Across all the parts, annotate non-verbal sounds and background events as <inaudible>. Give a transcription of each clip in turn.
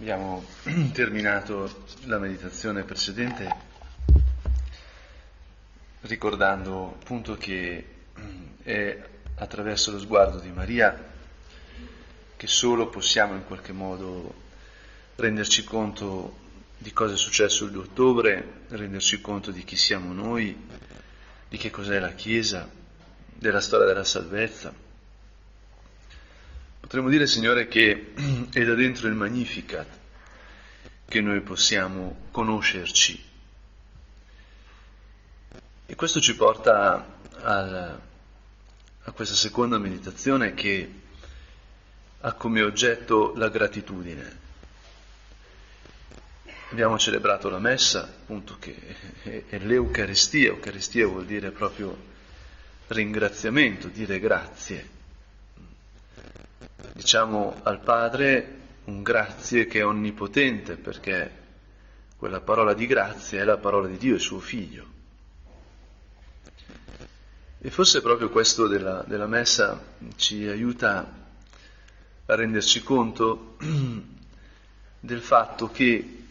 Abbiamo <clears throat> terminato la meditazione precedente ricordando appunto che è attraverso lo sguardo di Maria che solo possiamo in qualche modo renderci conto di cosa è successo il 2 ottobre, renderci conto di chi siamo noi, di che cos'è la Chiesa, della storia della salvezza. Potremmo dire, Signore, che <clears throat> è da dentro il Magnificat che noi possiamo conoscerci. E questo ci porta al, a questa seconda meditazione che ha come oggetto la gratitudine. Abbiamo celebrato la messa, appunto, che è l'Eucaristia. Eucaristia vuol dire proprio ringraziamento, dire grazie diciamo al Padre un grazie che è onnipotente, perché quella parola di grazia è la parola di Dio, è suo figlio. E forse proprio questo della, della messa ci aiuta a renderci conto <clears throat> del fatto che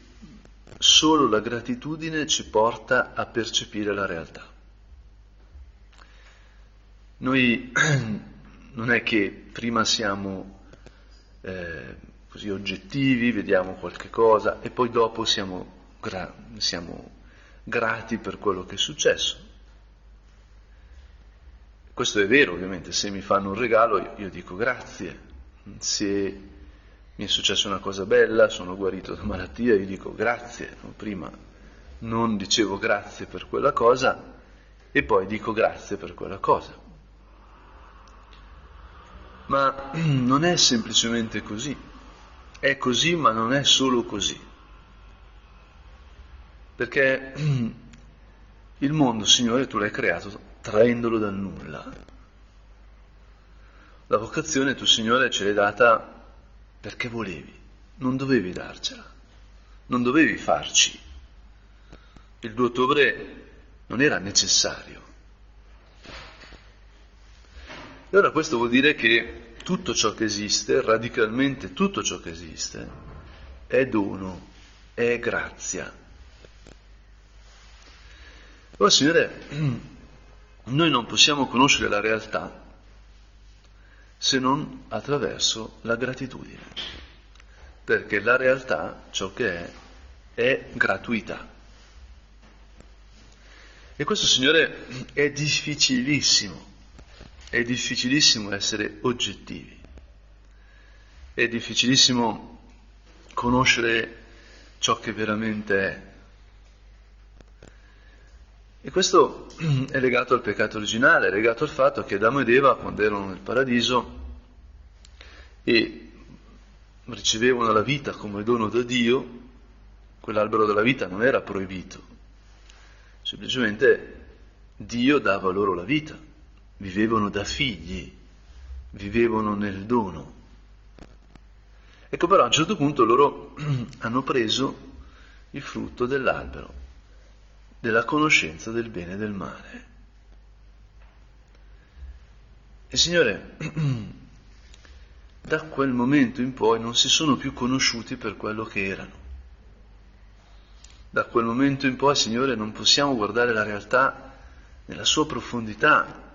solo la gratitudine ci porta a percepire la realtà. Noi <clears throat> non è che prima siamo eh, così oggettivi, vediamo qualche cosa e poi dopo siamo, gra- siamo grati per quello che è successo. Questo è vero, ovviamente, se mi fanno un regalo io, io dico grazie, se mi è successa una cosa bella, sono guarito da malattia, io dico grazie, prima non dicevo grazie per quella cosa e poi dico grazie per quella cosa. Ma <clears throat> non è semplicemente così, è così ma non è solo così. Perché <clears throat> il mondo, Signore, tu l'hai creato traendolo dal nulla. La vocazione tu, Signore, ce l'hai data perché volevi, non dovevi darcela, non dovevi farci. Il 2 ottobre non era necessario. E ora questo vuol dire che tutto ciò che esiste, radicalmente tutto ciò che esiste, è dono, è grazia. Ora, Signore, <clears throat> noi non possiamo conoscere la realtà se non attraverso la gratitudine, perché la realtà, ciò che è, è gratuità. E questo, Signore, è difficilissimo è difficilissimo essere oggettivi, è difficilissimo conoscere ciò che veramente è. E questo <clears throat> è legato al peccato originale, è legato al fatto che Adamo ed Eva, quando erano nel paradiso e ricevevano la vita come dono da Dio, quell'albero della vita non era proibito, semplicemente Dio dava loro la vita vivevano da figli, vivevano nel dono. Ecco però a un certo punto loro <clears throat> hanno preso il frutto dell'albero, della conoscenza del bene e del male. E Signore, <clears throat> da quel momento in poi non si sono più conosciuti per quello che erano. Da quel momento in poi, Signore, non possiamo guardare la realtà nella sua profondità,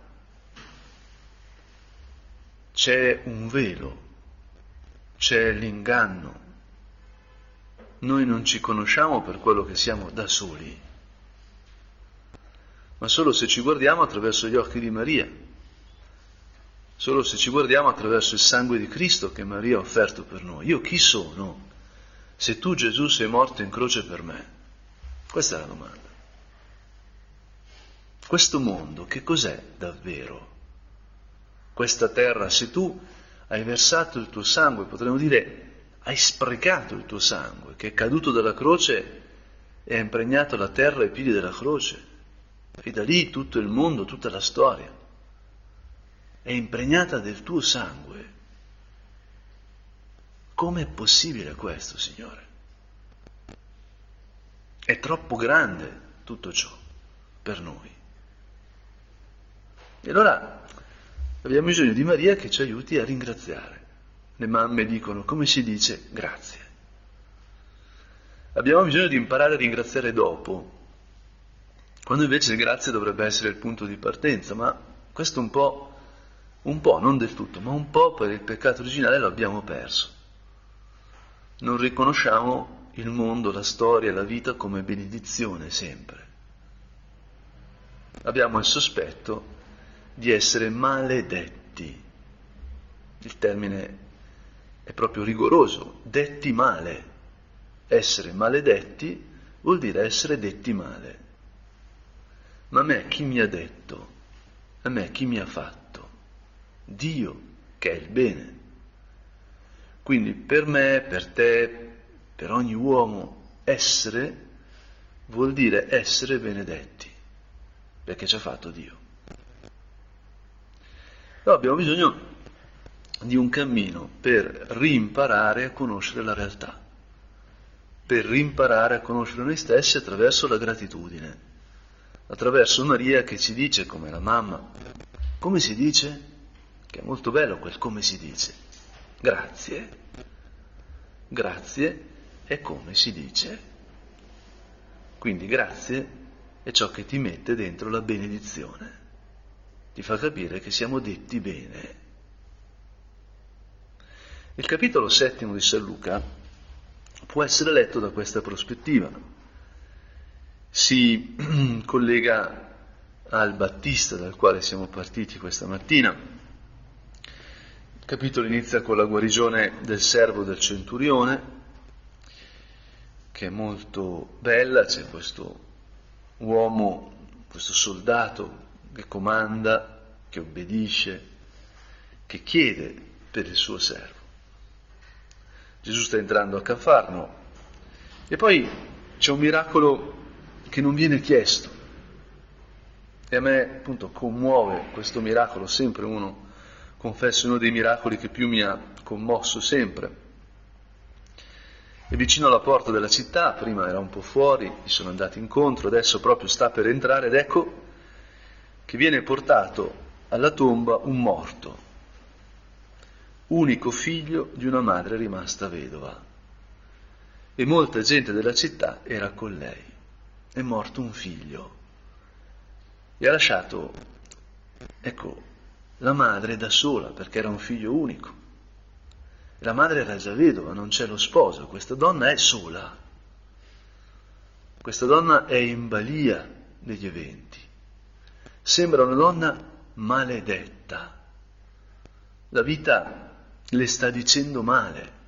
c'è un velo, c'è l'inganno. Noi non ci conosciamo per quello che siamo da soli, ma solo se ci guardiamo attraverso gli occhi di Maria, solo se ci guardiamo attraverso il sangue di Cristo che Maria ha offerto per noi. Io chi sono se tu Gesù sei morto in croce per me? Questa è la domanda. Questo mondo che cos'è davvero? Questa terra, se tu hai versato il tuo sangue, potremmo dire hai sprecato il tuo sangue, che è caduto dalla croce e ha impregnato la terra ai piedi della croce, e da lì tutto il mondo, tutta la storia, è impregnata del tuo sangue. Com'è possibile questo, Signore? È troppo grande tutto ciò per noi. E allora Abbiamo bisogno di Maria che ci aiuti a ringraziare. Le mamme dicono, come si dice, grazie. Abbiamo bisogno di imparare a ringraziare dopo, quando invece il grazie dovrebbe essere il punto di partenza, ma questo un po', un po', non del tutto, ma un po' per il peccato originale lo abbiamo perso. Non riconosciamo il mondo, la storia, la vita come benedizione sempre. Abbiamo il sospetto di essere maledetti. Il termine è proprio rigoroso, detti male. Essere maledetti vuol dire essere detti male. Ma a me chi mi ha detto? A me chi mi ha fatto? Dio, che è il bene. Quindi per me, per te, per ogni uomo, essere vuol dire essere benedetti, perché ci ha fatto Dio. Però abbiamo bisogno di un cammino per rimparare a conoscere la realtà, per rimparare a conoscere noi stessi attraverso la gratitudine attraverso Maria che ci dice come la mamma, come si dice? Che è molto bello quel come si dice. Grazie. Grazie è come si dice. Quindi grazie è ciò che ti mette dentro la benedizione. Ti fa capire che siamo detti bene. Il capitolo settimo di San Luca può essere letto da questa prospettiva si <clears throat> collega al Battista dal quale siamo partiti questa mattina. Il capitolo inizia con la guarigione del servo del centurione, che è molto bella, c'è questo uomo, questo soldato che comanda, che obbedisce, che chiede per il suo servo. Gesù sta entrando a Cafarno e poi c'è un miracolo che non viene chiesto. E a me appunto commuove questo miracolo, sempre uno, confesso, uno dei miracoli che più mi ha commosso sempre. E vicino alla porta della città, prima era un po' fuori, gli sono andati incontro, adesso proprio sta per entrare ed ecco che viene portato alla tomba un morto, unico figlio di una madre rimasta vedova. E molta gente della città era con lei è morto un figlio e ha lasciato, ecco, la madre da sola perché era un figlio unico. La madre era già vedova, non c'è lo sposo, questa donna è sola. Questa donna è in balia degli eventi. Sembra una donna maledetta. La vita le sta dicendo male.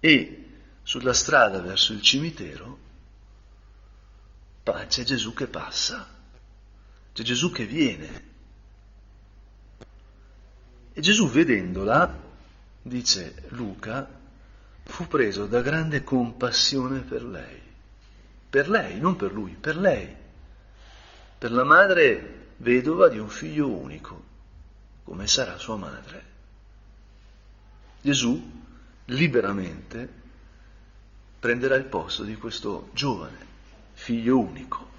E sulla strada verso il cimitero c'è Gesù che passa, c'è Gesù che viene. E Gesù vedendola, dice Luca, fu preso da grande compassione per lei. Per lei, non per lui, per lei. Per la madre vedova di un figlio unico, come sarà sua madre. Gesù liberamente prenderà il posto di questo giovane figlio unico,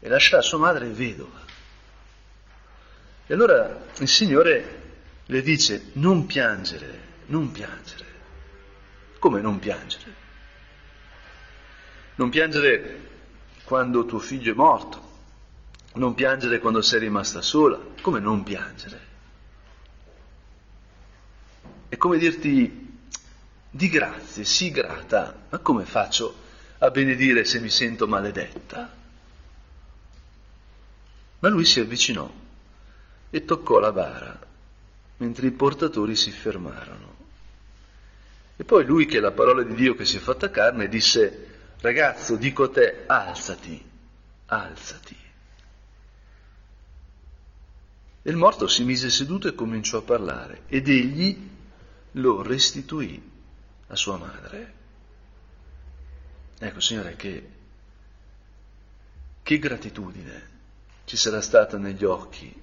e lascerà sua madre vedova. E allora il Signore le dice non piangere, non piangere. Come non piangere? Non piangere quando tuo figlio è morto, non piangere quando sei rimasta sola, come non piangere? È come dirti di grazie, sii grata, ma come faccio a benedire se mi sento maledetta. Ma lui si avvicinò e toccò la bara, mentre i portatori si fermarono. E poi lui, che è la parola di Dio che si è fatta carne, disse, ragazzo, dico a te, alzati, alzati. E il morto si mise seduto e cominciò a parlare, ed egli lo restituì a sua madre. Ecco, Signore, che, che gratitudine ci sarà stata negli occhi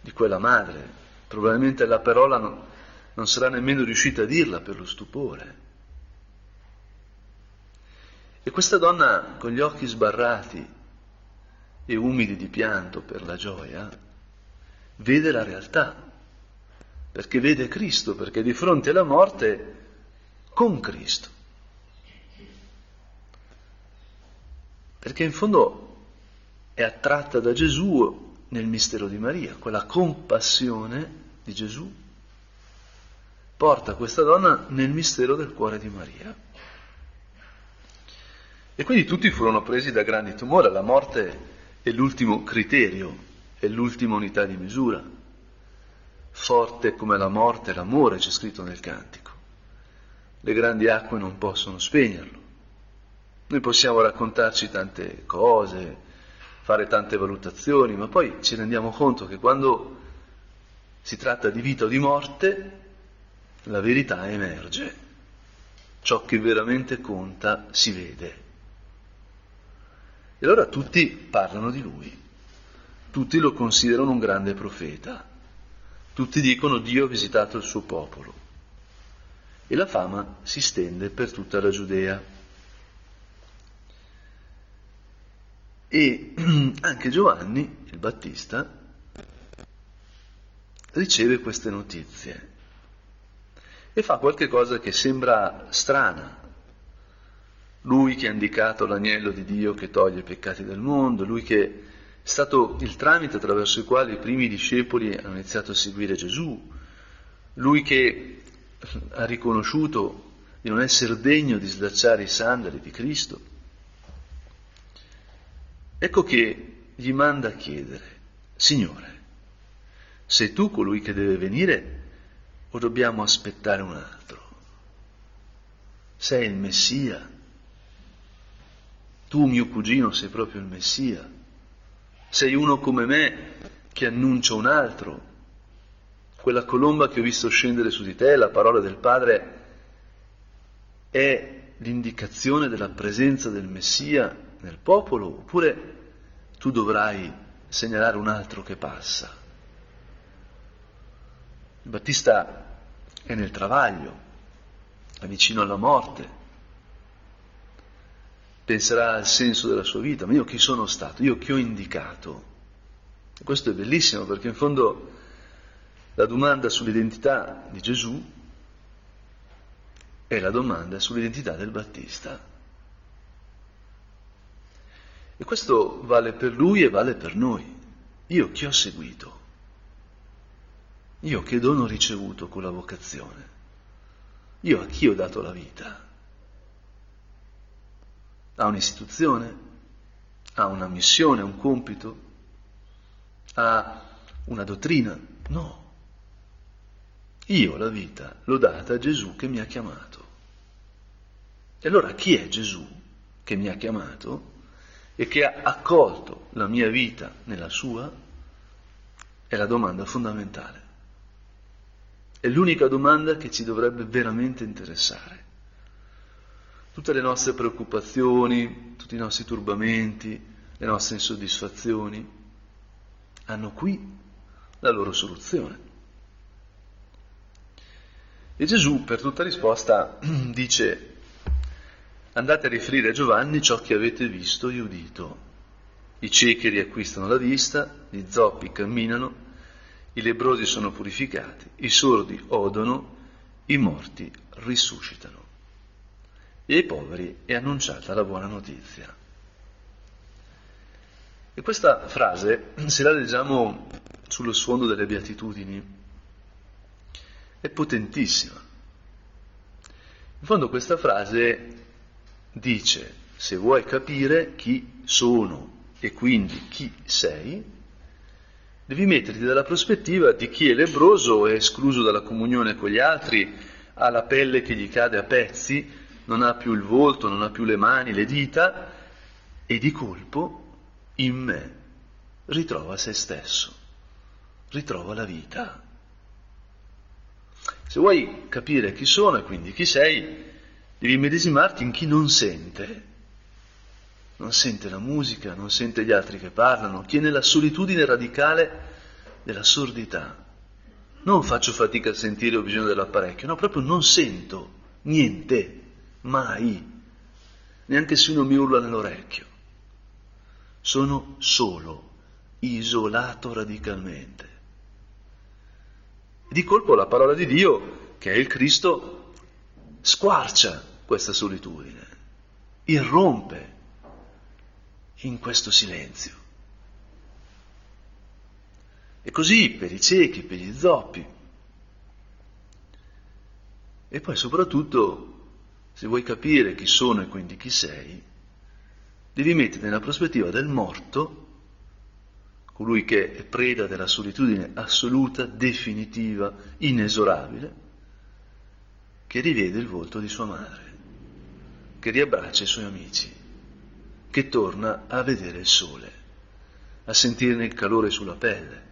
di quella madre. Probabilmente la parola non, non sarà nemmeno riuscita a dirla per lo stupore. E questa donna con gli occhi sbarrati e umidi di pianto per la gioia, vede la realtà, perché vede Cristo, perché è di fronte alla morte con Cristo. Perché in fondo è attratta da Gesù nel mistero di Maria, quella compassione di Gesù porta questa donna nel mistero del cuore di Maria. E quindi tutti furono presi da grandi tumori, la morte è l'ultimo criterio è l'ultima unità di misura. Forte come la morte l'amore, c'è scritto nel cantico. Le grandi acque non possono spegnerlo. Noi possiamo raccontarci tante cose, fare tante valutazioni, ma poi ci rendiamo conto che quando si tratta di vita o di morte, la verità emerge. Ciò che veramente conta si vede. E allora tutti parlano di lui, tutti lo considerano un grande profeta, tutti dicono Dio ha visitato il suo popolo. E la fama si stende per tutta la Giudea. E <clears throat> anche Giovanni, il Battista, riceve queste notizie e fa qualche cosa che sembra strana, lui che ha indicato l'agnello di Dio che toglie i peccati del mondo, lui che è stato il tramite attraverso il quale i primi discepoli hanno iniziato a seguire Gesù, lui che ha riconosciuto di non essere degno di slacciare i sandali di Cristo. Ecco che gli manda a chiedere, Signore, sei tu colui che deve venire o dobbiamo aspettare un altro? Sei il Messia? Tu, mio cugino, sei proprio il Messia. Sei uno come me che annuncia un altro. Quella colomba che ho visto scendere su di te, la parola del Padre, è l'indicazione della presenza del Messia nel popolo, oppure tu dovrai segnalare un altro che passa. Il Battista è nel travaglio, è vicino alla morte, penserà al senso della sua vita, ma io chi sono stato? Io chi ho indicato? E questo è bellissimo perché in fondo la domanda sull'identità di Gesù è la domanda sull'identità del Battista. E questo vale per lui e vale per noi. Io chi ho seguito? Io che dono ho ricevuto con la vocazione? Io a chi ho dato la vita? Ha un'istituzione, ha una missione, un compito, ha una dottrina. No. Io la vita l'ho data a Gesù che mi ha chiamato. E allora chi è Gesù che mi ha chiamato e che ha accolto la mia vita nella sua? È la domanda fondamentale. È l'unica domanda che ci dovrebbe veramente interessare tutte le nostre preoccupazioni, tutti i nostri turbamenti, le nostre insoddisfazioni, hanno qui la loro soluzione. E Gesù per tutta risposta <clears throat> dice andate a riferire a Giovanni ciò che avete visto e udito. I ciechi riacquistano la vista, gli zoppi camminano, i lebrosi sono purificati, i sordi odono, i morti risuscitano e ai poveri è annunciata la buona notizia. E questa frase, se la leggiamo sullo sfondo delle beatitudini, è potentissima. In fondo questa frase dice, se vuoi capire chi sono e quindi chi sei, devi metterti dalla prospettiva di chi è lebroso, è escluso dalla comunione con gli altri, ha la pelle che gli cade a pezzi, non ha più il volto, non ha più le mani, le dita, e di colpo in me ritrova se stesso, ritrova la vita. Se vuoi capire chi sono e quindi chi sei, devi medesimarti in chi non sente. Non sente la musica, non sente gli altri che parlano, chi è nella solitudine radicale della sordità. Non faccio fatica a sentire ho bisogno dell'apparecchio, no, proprio non sento niente mai, neanche se uno mi urla nell'orecchio. Sono solo, isolato radicalmente. Di colpo la parola di Dio, che è il Cristo, squarcia questa solitudine, irrompe in questo silenzio. E così per i ciechi, per gli zoppi. E poi soprattutto, se vuoi capire chi sono e quindi chi sei, devi mettere nella prospettiva del morto, colui che è preda della solitudine assoluta, definitiva, inesorabile, che rivede il volto di sua madre, che riabbraccia i suoi amici, che torna a vedere il sole, a sentirne il calore sulla pelle,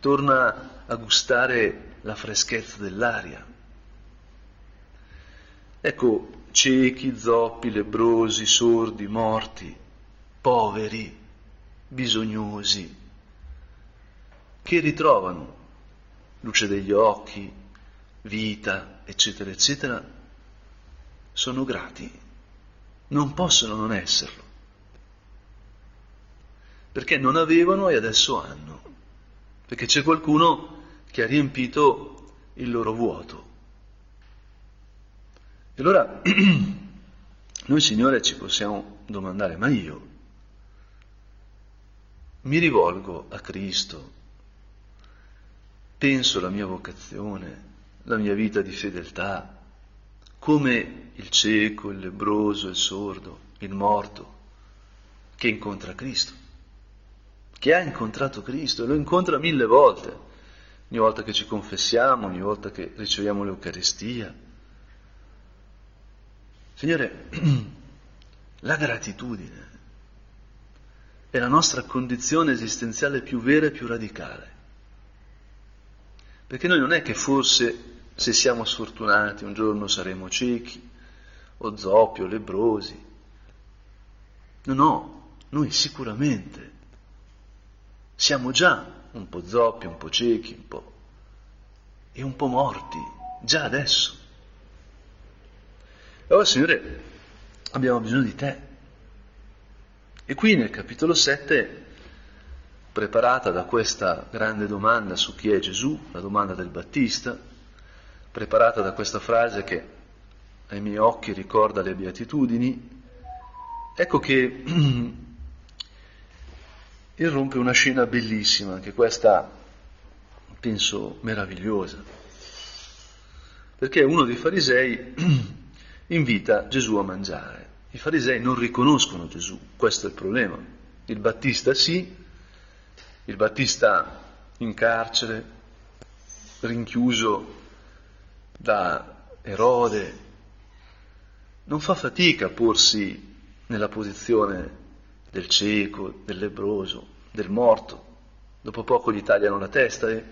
torna a gustare la freschezza dell'aria. Ecco, ciechi, zoppi, lebrosi, sordi, morti, poveri, bisognosi, che ritrovano luce degli occhi, vita, eccetera, eccetera, sono grati, non possono non esserlo, perché non avevano e adesso hanno, perché c'è qualcuno che ha riempito il loro vuoto. E allora <clears throat> noi Signore ci possiamo domandare, ma io mi rivolgo a Cristo, penso la mia vocazione, la mia vita di fedeltà, come il cieco, il lebroso, il sordo, il morto, che incontra Cristo, che ha incontrato Cristo e lo incontra mille volte, ogni volta che ci confessiamo, ogni volta che riceviamo l'Eucaristia, Signore, <clears throat> la gratitudine è la nostra condizione esistenziale più vera e più radicale. Perché noi non è che forse se siamo sfortunati un giorno saremo ciechi o zoppi o lebrosi. No, no, noi sicuramente siamo già un po' zoppi, un po' ciechi, un po' e un po' morti, già adesso. Allora, Signore, abbiamo bisogno di te. E qui nel capitolo 7, preparata da questa grande domanda su chi è Gesù, la domanda del Battista, preparata da questa frase che ai miei occhi ricorda le beatitudini, ecco che <clears throat> irrompe una scena bellissima, anche questa penso meravigliosa, perché uno dei farisei <clears throat> invita Gesù a mangiare. I farisei non riconoscono Gesù, questo è il problema. Il Battista sì, il Battista in carcere, rinchiuso da Erode, non fa fatica a porsi nella posizione del cieco, del lebroso, del morto. Dopo poco gli tagliano la testa e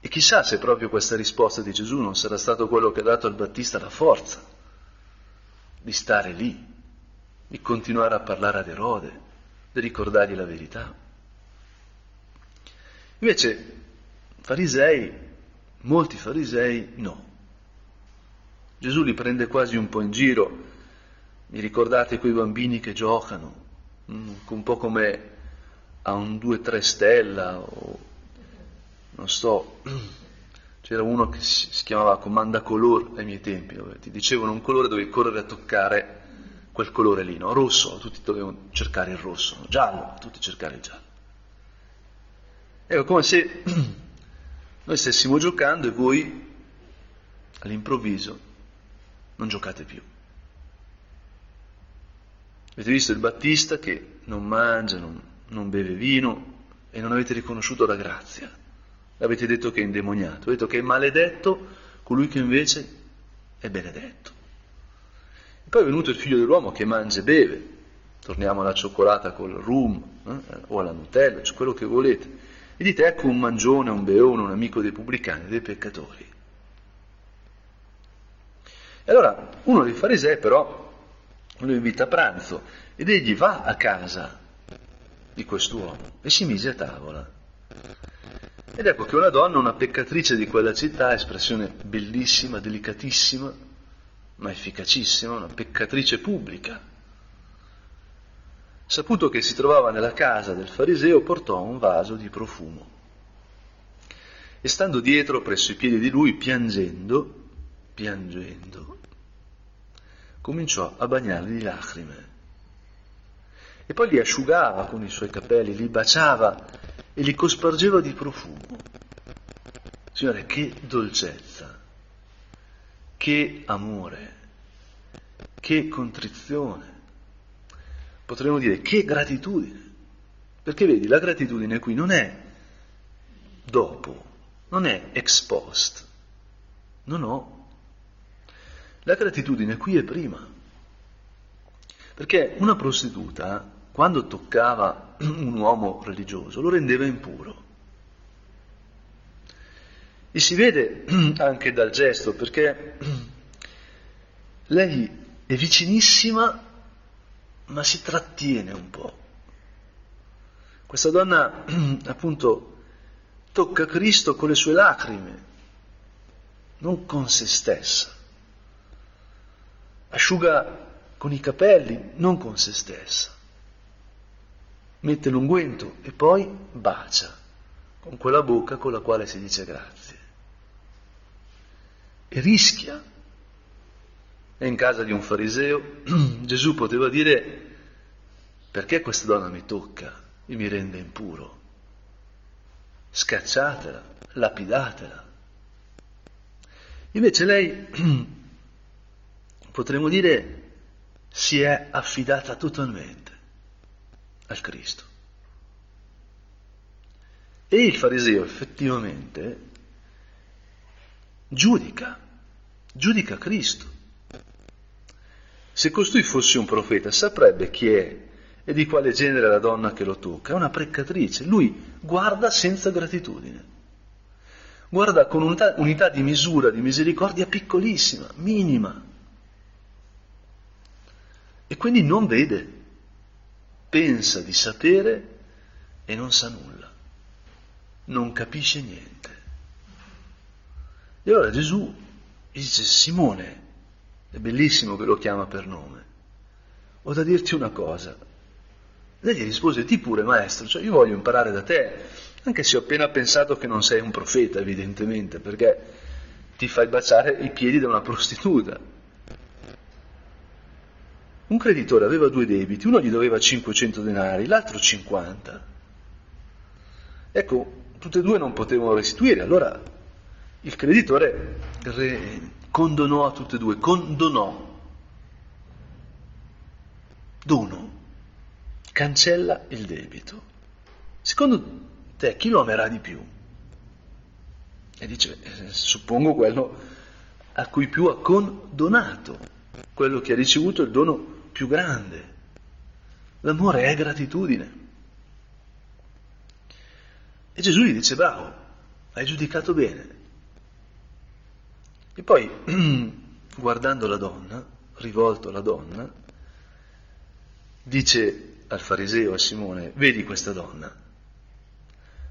e chissà se proprio questa risposta di Gesù non sarà stato quello che ha dato al Battista la forza di stare lì, di continuare a parlare ad Erode, di ricordargli la verità. Invece, farisei, molti farisei, no. Gesù li prende quasi un po' in giro. Mi ricordate quei bambini che giocano, mm, un po' come a un 2-3 stella o non so, <clears throat> c'era uno che si, chiamava Comanda Color ai miei tempi, dove ti dicevano un colore dovevi correre a toccare quel colore lì, no? Rosso, tutti dovevano cercare il rosso, no? giallo, tutti cercare il giallo. Ecco, come se <clears throat> noi stessimo giocando e voi all'improvviso non giocate più. Avete visto il Battista che non mangia, non, non beve vino e non avete riconosciuto la grazia avete detto che è indemoniato, avete detto che è maledetto colui che invece è benedetto. E poi è venuto il figlio dell'uomo che mangia e beve, torniamo alla cioccolata col rum eh, o alla Nutella, cioè quello che volete, e dite ecco un mangione, un beone, un amico dei pubblicani, dei peccatori. E allora uno dei farisei però lo invita a pranzo ed egli va a casa di quest'uomo e si mise a tavola. Ed ecco che una donna, una peccatrice di quella città, espressione bellissima, delicatissima, ma efficacissima, una peccatrice pubblica, saputo che si trovava nella casa del fariseo, portò un vaso di profumo. E stando dietro presso i piedi di lui, piangendo, piangendo, cominciò a bagnarli di lacrime. e poi li asciugava con i suoi capelli, li baciava e li cospargeva di profumo. Signore, che dolcezza, che amore, che contrizione, potremmo dire che gratitudine. Perché vedi, la gratitudine qui non è dopo, non è ex post, no, no. La gratitudine qui è prima. Perché una prostituta, quando toccava <clears throat> un uomo religioso, lo rendeva impuro. E si vede <clears throat> anche dal gesto, perché <clears throat> lei è vicinissima, ma si trattiene un po'. Questa donna, appunto, tocca Cristo con le sue lacrime, non con se stessa. Asciuga con i capelli, non con se stessa. Mette l'unguento e poi bacia con quella bocca con la quale si dice grazie. E rischia. E in casa di un fariseo <clears throat> Gesù poteva dire perché questa donna mi tocca e mi rende impuro? Scacciatela, lapidatela. Invece lei, <clears throat> potremmo dire, si è affidata totalmente al Cristo. E il fariseo effettivamente giudica, giudica Cristo. Se costui fosse un profeta saprebbe chi è e di quale genere la donna che lo tocca. È una peccatrice. Lui guarda senza gratitudine. Guarda con unità, unità di misura, di misericordia piccolissima, minima. E quindi non vede, pensa di sapere e non sa nulla, non capisce niente. E allora Gesù dice, Simone, è bellissimo che lo chiama per nome, ho da dirti una cosa. Lei gli rispose, ti pure maestro, cioè io voglio imparare da te, anche se ho appena pensato che non sei un profeta, evidentemente, perché ti fai baciare i piedi da una prostituta. Un creditore aveva due debiti, uno gli doveva 500 denari, l'altro 50. Ecco, tutte e due non potevano restituire, allora il creditore re- condonò a tutte e due, condonò, dono, cancella il debito. Secondo te chi lo amerà di più? E dice, eh, suppongo quello a cui più ha condonato, quello che ha ricevuto il dono più grande. L'amore è gratitudine. E Gesù gli dice, bravo, hai giudicato bene. E poi, <clears throat> guardando la donna, rivolto alla donna, dice al fariseo, a Simone, vedi questa donna?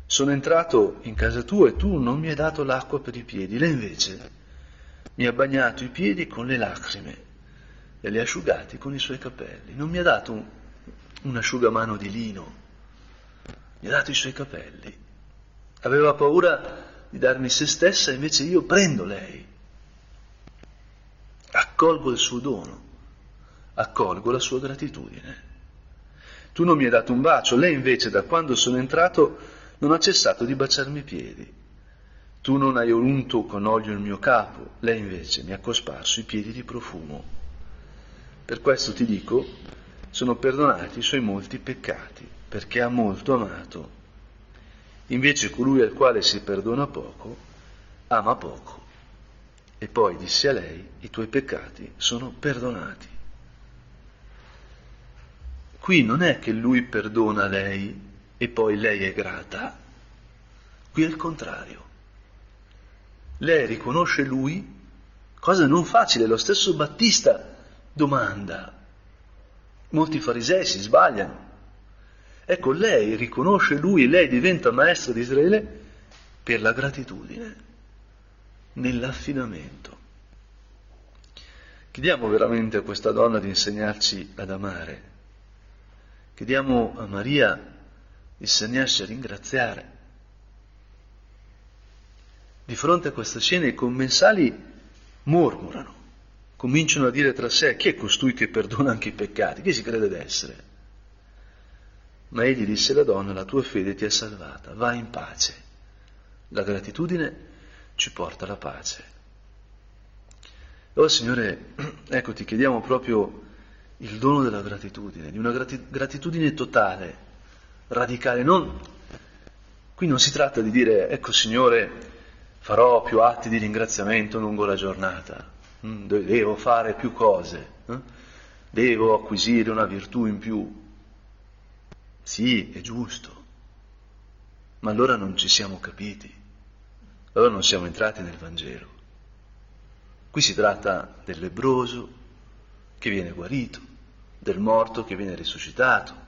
Sono entrato in casa tua e tu non mi hai dato l'acqua per i piedi, lei invece mi ha bagnato i piedi con le lacrime e li ha asciugati con i suoi capelli. Non mi ha dato un, un asciugamano di lino, mi ha dato i suoi capelli. Aveva paura di darmi se stessa, invece io prendo lei, accolgo il suo dono, accolgo la sua gratitudine. Tu non mi hai dato un bacio, lei invece da quando sono entrato non ha cessato di baciarmi i piedi. Tu non hai unto con olio il mio capo, lei invece mi ha cosparso i piedi di profumo. Per questo ti dico, sono perdonati i suoi molti peccati, perché ha molto amato. Invece colui al quale si perdona poco, ama poco. E poi disse a lei, i tuoi peccati sono perdonati. Qui non è che lui perdona lei e poi lei è grata, qui è il contrario. Lei riconosce lui, cosa non facile, lo stesso Battista domanda. Molti farisei si sbagliano. Ecco, lei riconosce lui lei diventa maestra di Israele per la gratitudine, nell'affidamento. Chiediamo veramente a questa donna di insegnarci ad amare. Chiediamo a Maria di insegnarci a ringraziare. Di fronte a questa scena i commensali mormorano cominciano a dire tra sé chi è costui che perdona anche i peccati, chi si crede d'essere? Ma egli disse alla donna, la tua fede ti ha salvata, vai in pace. La gratitudine ci porta alla pace. Allora Signore, <clears throat> ecco ti chiediamo proprio il dono della gratitudine, di una gratitudine totale, radicale. Non, qui non si tratta di dire, ecco Signore, farò più atti di ringraziamento lungo la giornata, devo fare più cose, eh? devo acquisire una virtù in più. Sì, è giusto, ma allora non ci siamo capiti, allora non siamo entrati nel Vangelo. Qui si tratta del lebroso che viene guarito, del morto che viene risuscitato.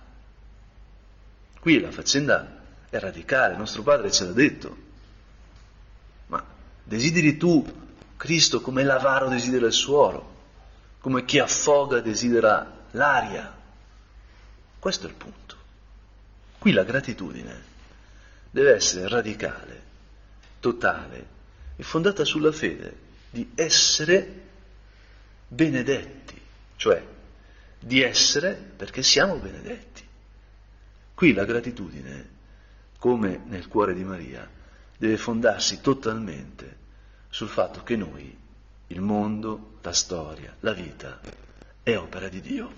Qui la faccenda è radicale, il nostro padre ce l'ha detto. Ma desideri tu Cristo come l'avaro desidera il suolo, come chi affoga desidera l'aria? Questo è il punto. Qui la gratitudine deve essere radicale, totale e fondata sulla fede di essere benedetti, cioè di essere perché siamo benedetti. Qui la gratitudine, come nel cuore di Maria, deve fondarsi totalmente sul fatto che noi, il mondo, la storia, la vita, è opera di Dio.